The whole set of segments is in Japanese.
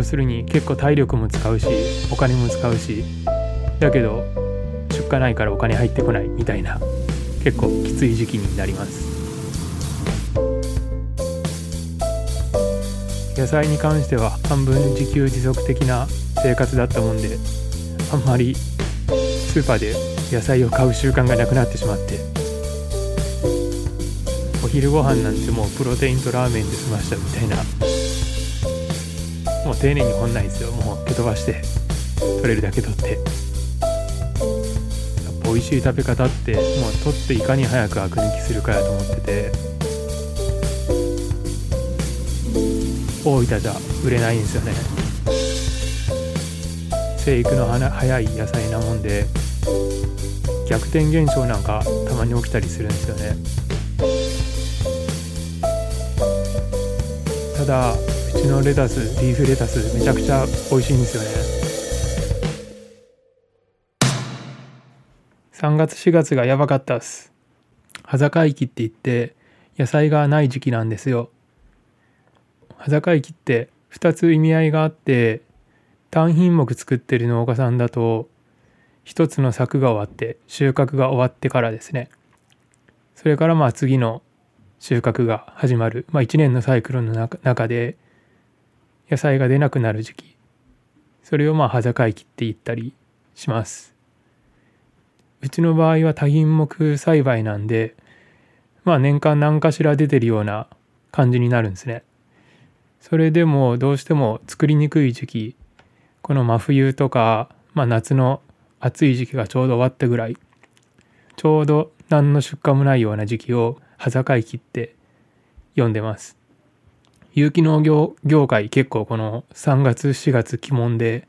要するに結構体力も使うしお金も使うしだけど出荷ないからお金入ってこないみたいな結構きつい時期になります。野菜に関しては半分自給自足的な生活だったもんであんまりスーパーで野菜を買う習慣がなくなってしまってお昼ご飯なんてもうプロテインとラーメンで済ましたみたいなもう丁寧に掘んないですよ。もう蹴飛ばして取れるだけ取って。やっぱ美味しい食べ方ってもう取っていかに早くアク抜きするかやと思ってて。大分じゃ売れないんですよね。生育の早い野菜なもんで逆転現象なんかたまに起きたりするんですよね。ただうちのレタスリーフレタスめちゃくちゃ美味しいんですよね。3月4月がやばかったっす。葉坂期って言って野菜がない時期なんですよ。葉坂期って2つ意味合いがあって単品目作ってる農家さんだと一つの作が終わって収穫が終わってからですね。それからまあ次の収穫が始まる、まあ、1年のサイクルの中で野菜が出なくなる時期。それをまあ葉坂期って言ったりします。うちの場合は多品目栽培なんでまあ年間何かしら出てるような感じになるんですね。それでもどうしても作りにくい時期この真冬とか、まあ、夏の暑い時期がちょうど終わったぐらいちょうど何の出荷もないような時期を葉境期って呼んでます。有機農業業界結構この3月4月鬼門で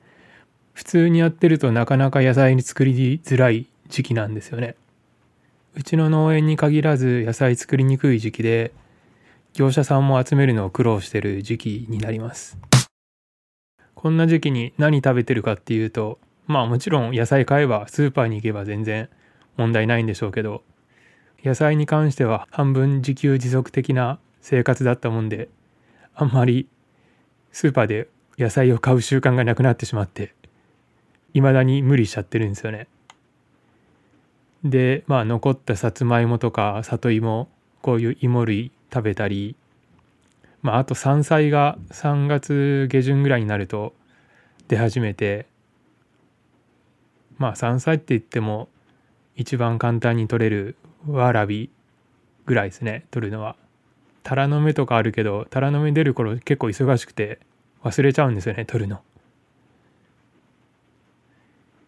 普通にやってるとなかなか野菜に作りづらい時期なんですよね。うちの農園に限らず野菜作りにくい時期で業者さんも集めるのを苦労してる時期になります。こんな時期に何食べてるかっていうとまあもちろん野菜買えばスーパーに行けば全然問題ないんでしょうけど野菜に関しては半分自給自足的な生活だったもんであんまりスーパーで野菜を買う習慣がなくなってしまって未だに無理しちゃってるんですよね。でまあ残ったさつまいもとか里芋こういう芋類食べたりまああと山菜が3月下旬ぐらいになると出始めてまあ山菜って言っても一番簡単に取れるわらびぐらいですね取るのは。タラの芽とかあるけどタラの芽出る頃結構忙しくて忘れちゃうんですよね取るの。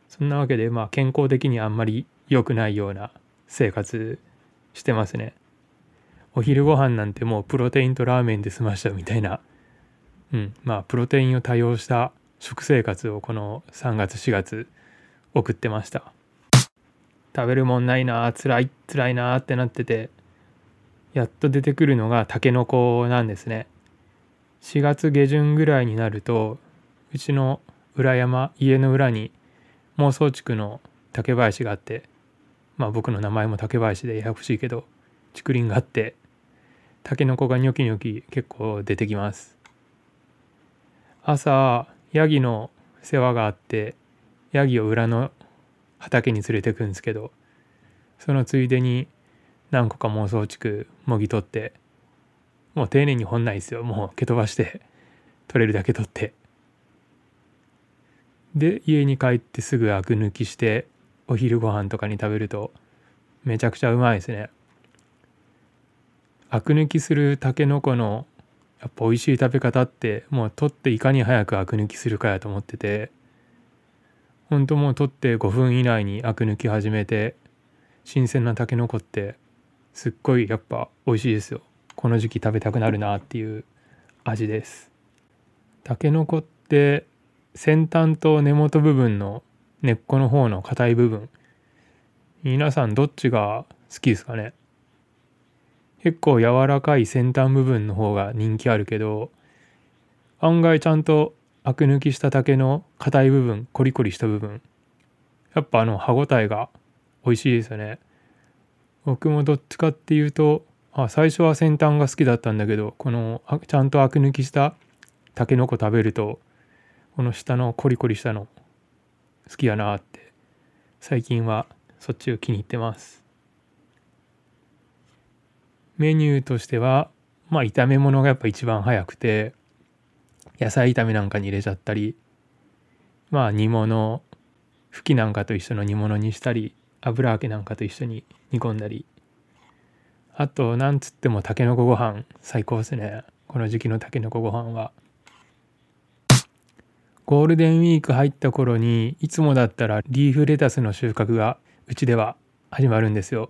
そんなわけでまあ健康的にあんまり良くないような生活してますね。お昼ご飯なんてもうプロテインとラーメンで済ましたみたいな、うん、まあプロテインを多用した食生活をこの3月4月送ってました。食べるもんないな辛い辛いなってなっててやっと出てくるのがタケノコなんですね。4月下旬ぐらいになるとうちの裏山家の裏に妄想地区の竹林があってまあ僕の名前も竹林でややこしいけど竹林があってタケノコがニョキニョキ結構出てきます。朝ヤギの世話があってヤギを裏の畑に連れてくんですけどそのついでに何個か妄想地区もぎ取ってもう丁寧に掘んないですよ。もう蹴飛ばして取れるだけ取って。で家に帰ってすぐアク抜きしてお昼ご飯とかに食べるとめちゃくちゃうまいですね。アク抜きするタケノコのやっぱ美味しい食べ方ってもう取っていかに早くアク抜きするかやと思っててほんともう取って5分以内にアク抜き始めて新鮮なタケノコってすっごいやっぱ美味しいですよ。この時期食べたくなるなっていう味です。タケノコって先端と根元部分の根っこの方の硬い部分。皆さんどっちが好きですかね？結構柔らかい先端部分の方が人気あるけど案外ちゃんとアク抜きした竹の硬い部分コリコリした部分やっぱあの歯ごたえが美味しいですよね。僕もどっちかっていうとあ最初は先端が好きだったんだけどこのちゃんとアク抜きしたタケノコ食べるとこの下のコリコリしたの好きやなって最近はそっちを気に入ってます。メニューとしてはまあ炒め物がやっぱ一番早くて野菜炒めなんかに入れちゃったりまあ煮物ふきなんかと一緒の煮物にしたり油揚げなんかと一緒に煮込んだり。あとなんつってもたけのこご飯。最高ですね。この時期のたけのこご飯は。ゴールデンウィーク入った頃にいつもだったらリーフレタスの収穫がうちでは始まるんですよ。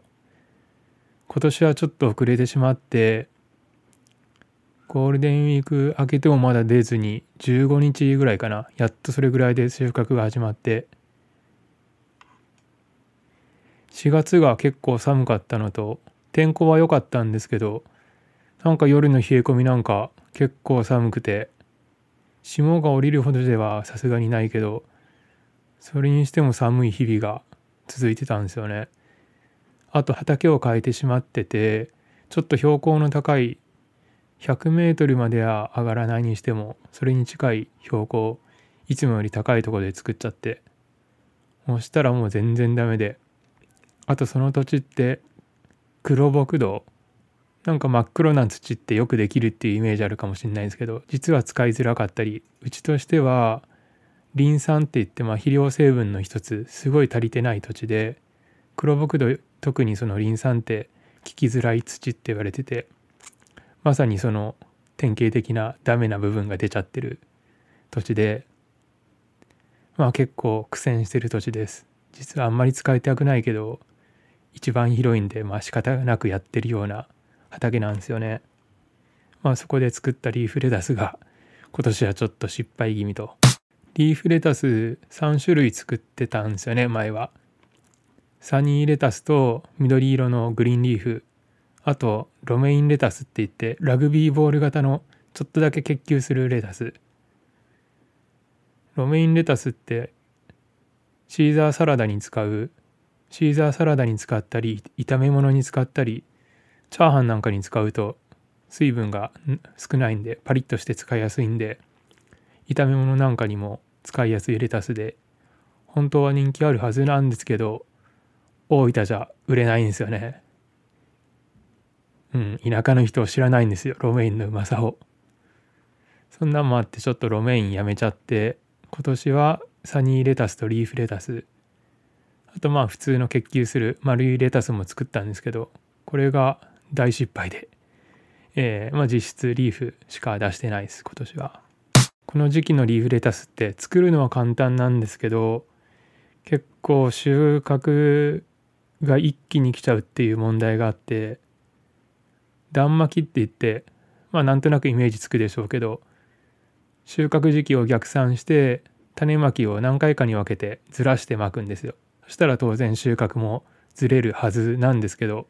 今年はちょっと遅れてしまってゴールデンウィーク明けてもまだ出ずに15日ぐらいかな。やっとそれぐらいで収穫が始まって。4月が結構寒かったのと天候は良かったんですけどなんか夜の冷え込みなんか結構寒くて霜が降りるほどではさすがにないけどそれにしても寒い日々が続いてたんですよね。あと畑を変えてしまっててちょっと標高の高い100メートルまでは上がらないにしてもそれに近い標高いつもより高いところで作っちゃってそしたらもう全然ダメであとその土地って黒木土なんか真っ黒な土ってよくできるっていうイメージあるかもしれないんですけど実は使いづらかったりうちとしてはリン酸って言ってまあ肥料成分の一つすごい足りてない土地で黒木土特にそのリン酸って効きづらい土って言われててまさにその典型的なダメな部分が出ちゃってる土地でまあ結構苦戦してる土地です。実はあんまり使いたくないけど一番広いんでまあ仕方なくやってるような畑なんですよね。まあそこで作ったリーフレタスが今年はちょっと失敗気味と。リーフレタス3種類作ってたんですよね前は。サニーレタスと緑色のグリーンリーフあとロメインレタスって言ってラグビーボール型のちょっとだけ結球するレタスロメインレタスってシーザーサラダに使うシーザーサラダに使ったり炒め物に使ったりチャーハンなんかに使うと水分が少ないんでパリッとして使いやすいんで炒め物なんかにも使いやすいレタスで本当は人気あるはずなんですけど大分じゃ売れないんですよね。うん田舎の人を知らないんですよ。ロメインのうまさを。そんなんもあってちょっとロメインやめちゃって今年はサニーレタスとリーフレタスあとまあ普通の結球する丸いレタスも作ったんですけどこれが大失敗で、えー、まあ、実質リーフしか出してないです今年は。この時期のリーフレタスって作るのは簡単なんですけど結構収穫が一気に来ちゃうっていう問題があって段巻きって言ってまあなんとなくイメージつくでしょうけど収穫時期を逆算して種まきを何回かに分けてずらしてまくんですよ。したら当然収穫もずれるはずなんですけど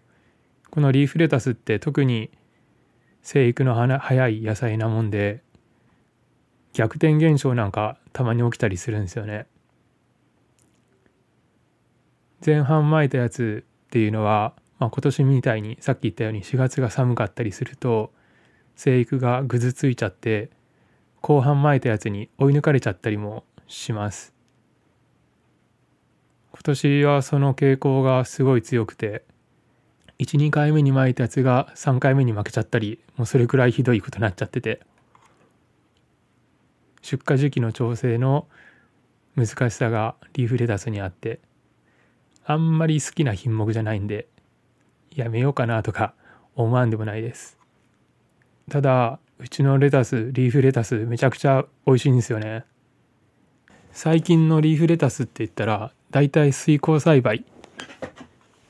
このリーフレタスって特に生育の早い野菜なもんで逆転現象なんかたまに起きたりするんですよね。前半巻いたやつっていうのは、まあ、今年みたいにさっき言ったように4月が寒かったりすると生育がぐずついちゃって後半巻いたやつに追い抜かれちゃったりもします。今年はその傾向がすごい強くて12回目に巻いたやつが3回目に負けちゃったりもうそれくらいひどいことになっちゃってて出荷時期の調整の難しさがリーフレタスにあってあんまり好きな品目じゃないんでやめようかなとか思わんでもないです。ただうちのレタスリーフレタスめちゃくちゃ美味しいんですよね。最近のリーフレタスって言ったらだいたい水耕栽培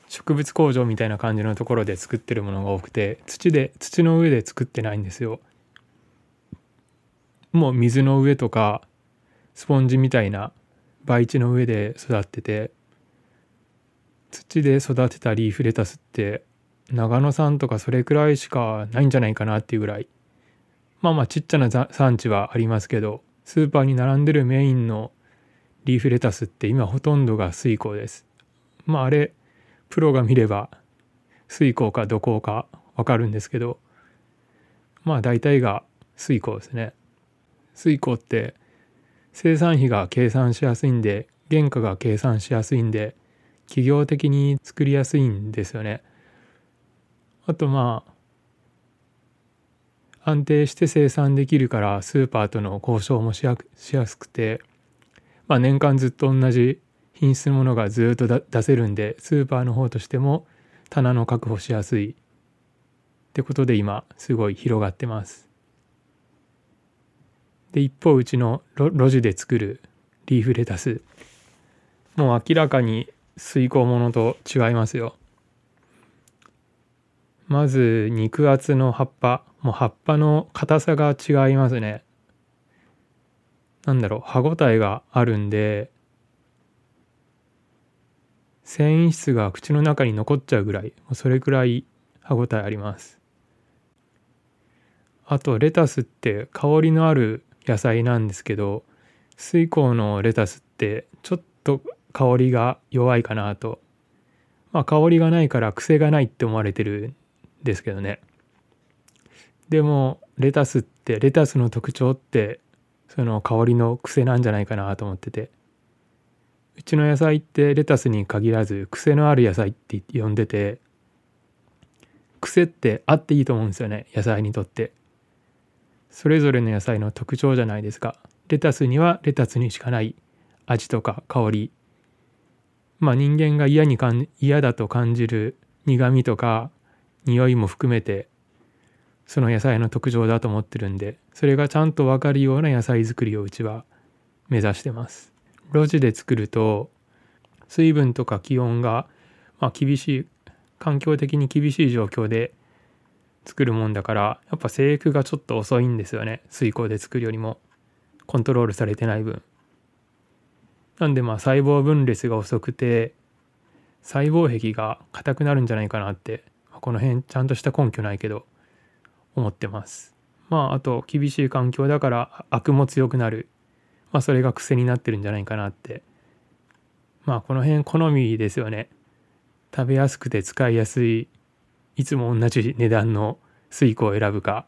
植物工場みたいな感じのところで作ってるものが多くて土で土の上で作ってないんですよ。もう水の上とかスポンジみたいな培地の上で育ってて土で育てたリーフレタスって長野産とかそれくらいしかないんじゃないかなっていうぐらいまあまあちっちゃな産地はありますけどスーパーに並んでるメインのリーフレタスって今ほとんどが水耕です。まああれプロが見れば水耕か土耕か分かるんですけどまあ大体が水耕ですね。水耕って生産費が計算しやすいんで原価が計算しやすいんで企業的に作りやすいんですよね。あとまあ安定して生産できるからスーパーとの交渉もしやすくて、まあ、年間ずっと同じ品質のものがずっと出せるんでスーパーの方としても棚の確保しやすいってことで今すごい広がってます。で一方うちの路地で作るリーフレタスもう明らかに水耕ものと違いますよ。まず肉厚の葉っぱもう葉っぱの硬さが違いますね。なんだろう歯ごたえがあるんで繊維質が口の中に残っちゃうぐらいそれくらい歯ごたえあります。あとレタスって香りのある野菜なんですけど水耕のレタスってちょっと香りが弱いかなと。まあ香りがないから癖がないって思われてるんですけどね。でもレタスってレタスの特徴ってその香りの癖なんじゃないかなと思ってて。うちの野菜ってレタスに限らず癖のある野菜って呼んでて癖ってあっていいと思うんですよね野菜にとって。それぞれの野菜の特徴じゃないですか。レタスにはレタスにしかない。味とか香り。まあ人間が嫌にかん嫌だと感じる苦味とか匂いも含めてその野菜の特徴だと思ってるんでそれがちゃんと分かるような野菜作りをうちは目指してます。路地で作ると水分とか気温が、まあ、厳しい環境的に厳しい状況で作るもんだからやっぱ生育がちょっと遅いんですよね。水耕で作るよりも。コントロールされてない分。なんでまあ細胞分裂が遅くて細胞壁が硬くなるんじゃないかなって。この辺ちゃんとした根拠ないけど。思ってます。まああと厳しい環境だからアクも強くなる。まあそれが癖になってるんじゃないかなって。まあこの辺好みですよね。食べやすくて使いやすいいつも同じ値段の水耕を選ぶか。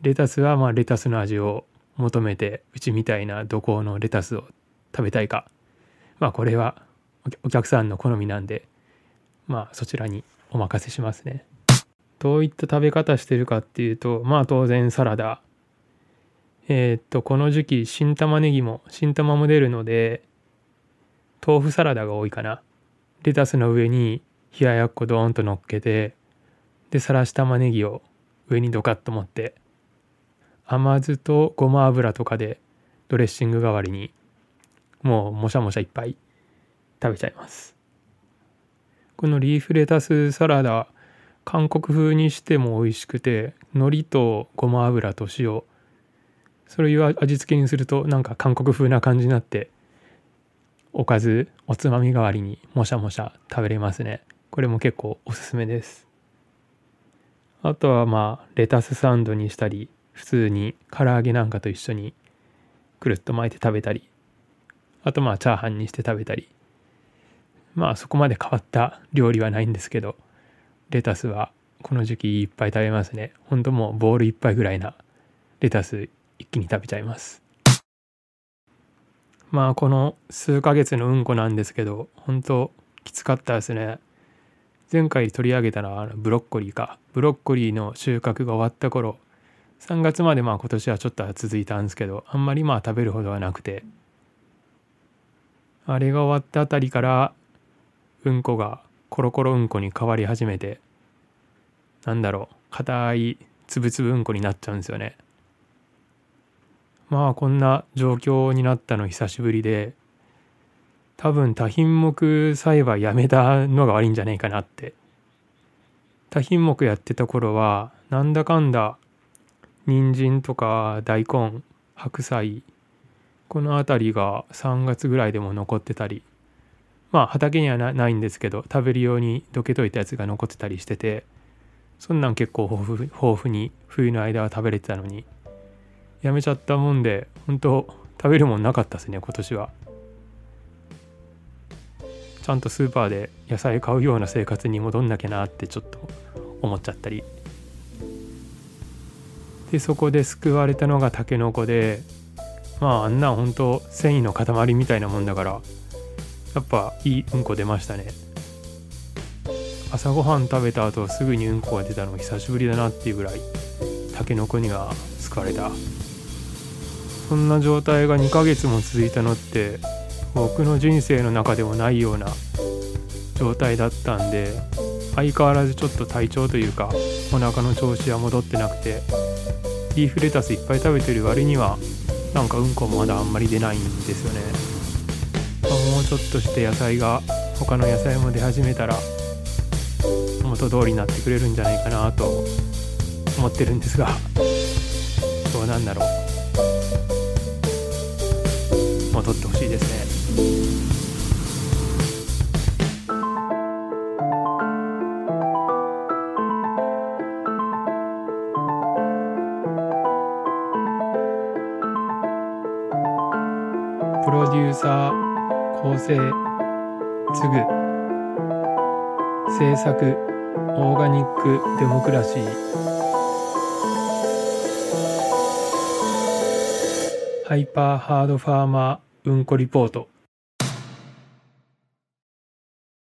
レタスはまあレタスの味を求めてうちみたいな土工のレタスを食べたいか。まあこれはお客さんの好みなんでまあそちらにお任せしますね。どういった食べ方してるかっていうとまあ当然サラダ。えー、っとこの時期新玉ねぎも新玉も出るので豆腐サラダが多いかな。レタスの上に冷ややっこドーンと乗っけてでさらし玉ねぎを上にドカッと持って甘酢とごま油とかでドレッシング代わりにもうもしゃもしゃいっぱい食べちゃいます。このリーフレタスサラダ韓国風にしても美味しくて海苔とごま油と塩。それを味付けにするとなんか韓国風な感じになっておかずおつまみ代わりにもしゃもしゃ食べれますね。これも結構おすすめです。あとはまあレタスサンドにしたり普通に唐揚げなんかと一緒にくるっと巻いて食べたり。あとまあチャーハンにして食べたり。まあそこまで変わった料理はないんですけど。レタスはこの時期いっぱい食べますね。ほんともうボールいっぱいぐらいなレタス一気に食べちゃいます。まあこの数ヶ月のうんこなんですけど本当きつかったですね。前回取り上げたのはブロッコリーか。ブロッコリーの収穫が終わった頃3月までまあ今年はちょっと続いたんですけどあんまりまあ食べるほどはなくて。あれが終わったあたりからうんこがコロコロうんこに変わり始めてなんだろう硬いつぶつぶうんこになっちゃうんですよね。まあこんな状況になったの久しぶりで多分多品目栽培やめたのが悪いんじゃないかなって。多品目やってた頃はなんだかんだ人参とか大根白菜この辺りが3月ぐらいでも残ってたりまあ畑にはないんですけど食べるようにどけといたやつが残ってたりしててそんなん結構豊富豊富に冬の間は食べれてたのにやめちゃったもんで本当食べるもんなかったですね今年は。ちゃんとスーパーで野菜買うような生活に戻んなきゃなってちょっと思っちゃったりでそこで救われたのがタケノコでまああんなん本当繊維の塊みたいなもんだからやっぱいいうんこ出ましたね。朝ごはん食べた後すぐにうんこが出たの久しぶりだなっていうぐらいタケノコには疲れた。そんな状態が2ヶ月も続いたのって僕の人生の中でもないような状態だったんで相変わらずちょっと体調というかお腹の調子は戻ってなくてリーフレタスいっぱい食べてる割にはなんかうんこもまだあんまり出ないんですよね、ちょっとして野菜が他の野菜も出始めたら元通りになってくれるんじゃないかなと思ってるんですがどうなんだろう。戻ってほしいですね。プロデューサー構成継ぐ。制作オーガニックデモクラシー。ハイパーハードファーマーうんこリポート。